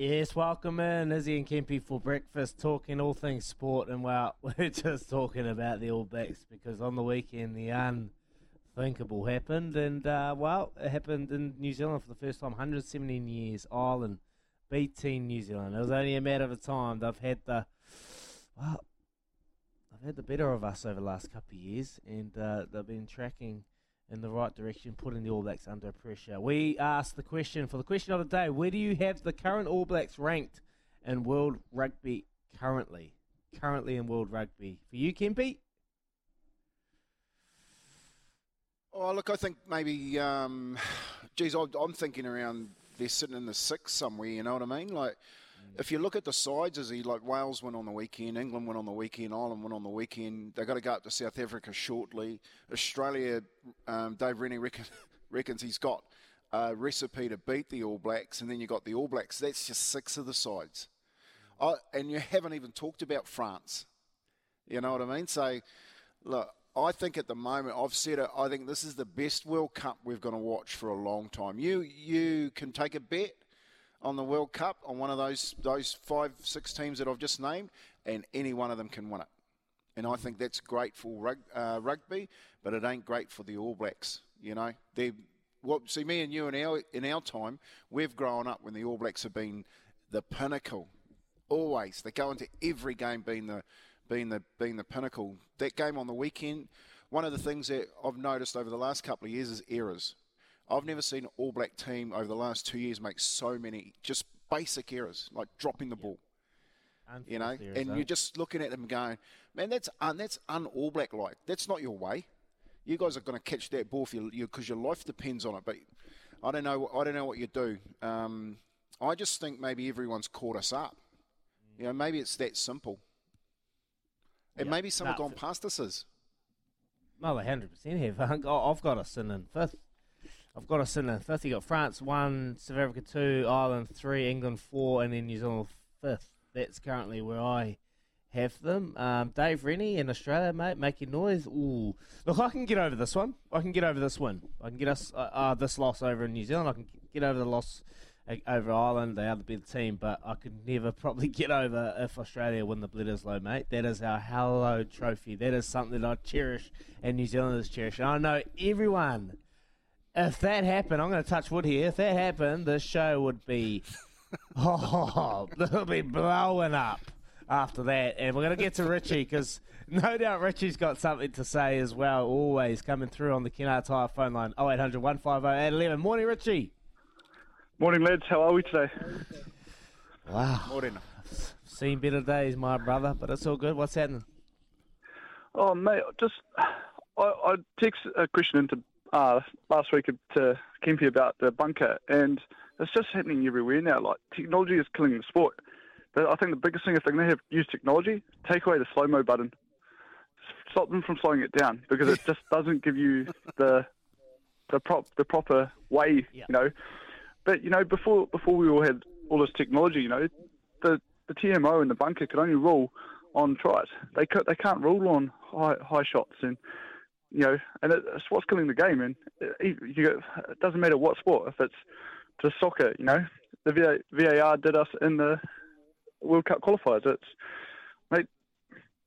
Yes, welcome in Izzy and Kempy for breakfast, talking all things sport, and well, we're just talking about the All Blacks because on the weekend the unthinkable happened, and uh, well, it happened in New Zealand for the first time, 117 years. Ireland beating New Zealand. It was only a matter of time. They've had the well, they've had the better of us over the last couple of years, and uh, they've been tracking in the right direction, putting the All Blacks under pressure. We asked the question for the question of the day: Where do you have the current All Blacks ranked in world rugby currently? Currently in world rugby for you, Kempy? Oh, look, I think maybe, um, geez, I'm thinking around they're sitting in the six somewhere. You know what I mean? Like, if you look at the sides, Izzy like Wales went on the weekend, England went on the weekend, Ireland went on the weekend. They got to go up to South Africa shortly. Australia, um, Dave Rennie reckon, reckons he's got a recipe to beat the All Blacks, and then you've got the All Blacks. That's just six of the sides, and you haven't even talked about France. You know what I mean? So, look, I think at the moment I've said it. I think this is the best World Cup we've going to watch for a long time. You you can take a bet on the World Cup on one of those those five six teams that I've just named, and any one of them can win it. And I think that's great for rug, uh, rugby, but it ain't great for the All Blacks. You know, they see me and you in our in our time, we've grown up when the All Blacks have been the pinnacle. Always they go into every game being the being the being the pinnacle. That game on the weekend, one of the things that I've noticed over the last couple of years is errors. I've never seen an All Black team over the last two years make so many just basic errors, like dropping the ball. You know, errors, and though. you're just looking at them going, man, that's un, that's un All Black like. That's not your way. You guys are going to catch that ball for you because your life depends on it. But I don't know. I don't know what you do. Um, I just think maybe everyone's caught us up. You know, maybe it's that simple. And Yeah. maybe some have gone past us. As No, they hundred percent have. I've got us in in fifth. I've got us in in fifth. You got France one, South Africa two, Ireland three, England four, and then New Zealand fifth. That's currently where I have them. Um, Dave Rennie in Australia, mate, making noise. Ooh, look, I can get over this one. I can get over this win. I can get us uh, uh, this loss over in New Zealand. I can get over the loss uh, over Ireland. They are the better team, but I could never probably get over if Australia win the Bledisloe, mate. That is our Hello Trophy. That is something that I cherish and New Zealanders cherish. And I know everyone. If that happened, I'm going to touch wood here. If that happened, this show would be, oh, it'll be blowing up after that. And we're going to get to Richie because no doubt Richie's got something to say as well. Always coming through on the Kennards Hire phone line 0800 150 811. Morning, Richie. Morning, lads. How are we today? Wow. Morena. Seen better days, my brother, but it's all good. What's happening? Oh, mate, just I, I texted a uh, question into uh, last week to Kempy about the bunker, and it's just happening everywhere now. Like technology is killing the sport. But I think the biggest thing if they're going to have use technology, take away the slow mo button. Stop them from slowing it down because it just doesn't give you the the prop the proper way, Yeah. you know. But you know, before before we all had all this technology, you know, the the TMO and the bunker could only rule on tries. They could, they can't rule on high high shots and you know, and it's what's killing the game. And it, doesn't matter what sport. If it's just soccer, you know, the VAR did us in the World Cup qualifiers. It's mate.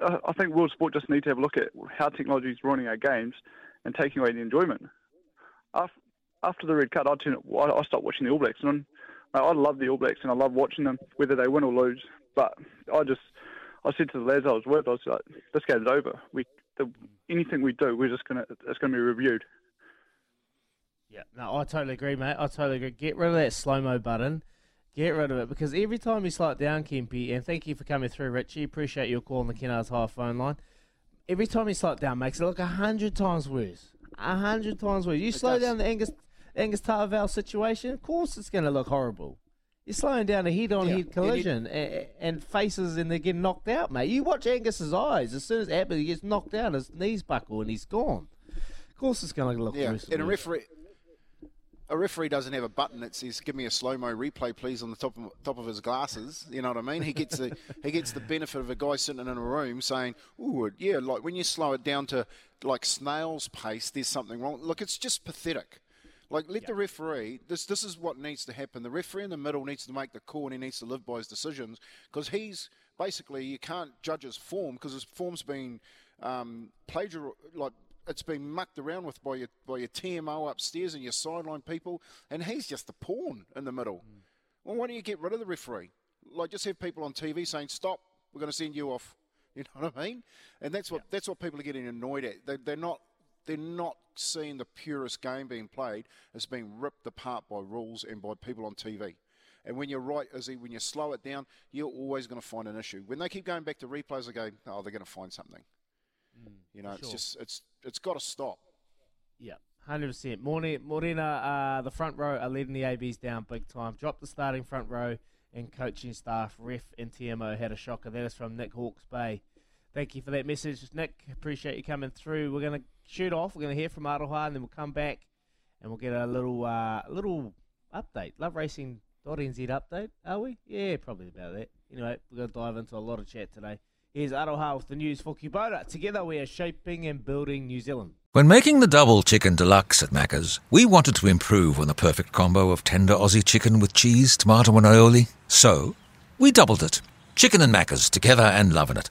I think world sport just need to have a look at how technology is ruining our games and taking away the enjoyment. After, the red card, I turn. I stopped watching the All Blacks, and I love the All Blacks, and I love watching them, whether they win or lose. But I just, I said to the lads I was with, I was like, "This game's over. We, the, anything we do, we're just gonna, it's gonna be reviewed." Yeah, no, I totally agree, mate. I totally agree. Get rid of that slow mo button. Get rid of it because every time you slow it down, Kempy, and thank you for coming through, Richie. Appreciate your call on the Kennards Hire phone line. Every time you slow it down, makes it look a hundred times worse. A hundred times worse. You it slow does. down the Angus Angus Ta'avao situation, of course it's going to look horrible. You're slowing down a head-on-head collision and, and, faces, and they're getting knocked out, mate. You watch Angus's eyes. As soon as Abbott gets knocked down, his knees buckle and he's gone. Of course, it's going to look yeah. And a referee, a referee doesn't have a button that says "Give me a slow mo replay, please" on the top of top of his glasses. You know what I mean? He gets the he gets the benefit of a guy sitting in a room saying, "Ooh, yeah, like when you slow it down to like snail's pace, there's something wrong." Look, it's just pathetic. Like, let the referee. This this is what needs to happen. The referee in the middle needs to make the call, and he needs to live by his decisions because he's basically you can't judge his form because his form's been um, plagiar like it's been mucked around with by your by your TMO upstairs and your sideline people, and he's just a pawn in the middle. Mm. Well, why don't you get rid of the referee? Like, just have people on TV saying, "Stop, we're going to send you off." You know what I mean? And that's what that's what people are getting annoyed at. They, they're not they're not seeing the purest game being played as being ripped apart by rules and by people on TV. And when you're right, Izzy, when you slow it down, you're always going to find an issue. When they keep going back to replays, they go, oh, they're going to find something. Mm, you know, sure. it's just it's it's got to stop. Yeah, hundred percent. Morena, uh, the front row are letting the ABs down big time. Drop the starting front row and coaching staff. Ref and TMO had a shocker. That is from Nick Hawke's Bay. Thank you for that message, Nick. Appreciate you coming through. We're going to shoot off. We're going to hear from Aroha, and then we'll come back and we'll get a little uh, little update. Love Racing NZ update, are we? Yeah, probably about that. Anyway, we're going to dive into a lot of chat today. Here's Aroha with the news for Kubota. Together we are shaping and building New Zealand. When making the double chicken deluxe at Macca's, we wanted to improve on the perfect combo of tender Aussie chicken with cheese, tomato and aioli. So, we doubled it. Chicken and Macca's together and loving it.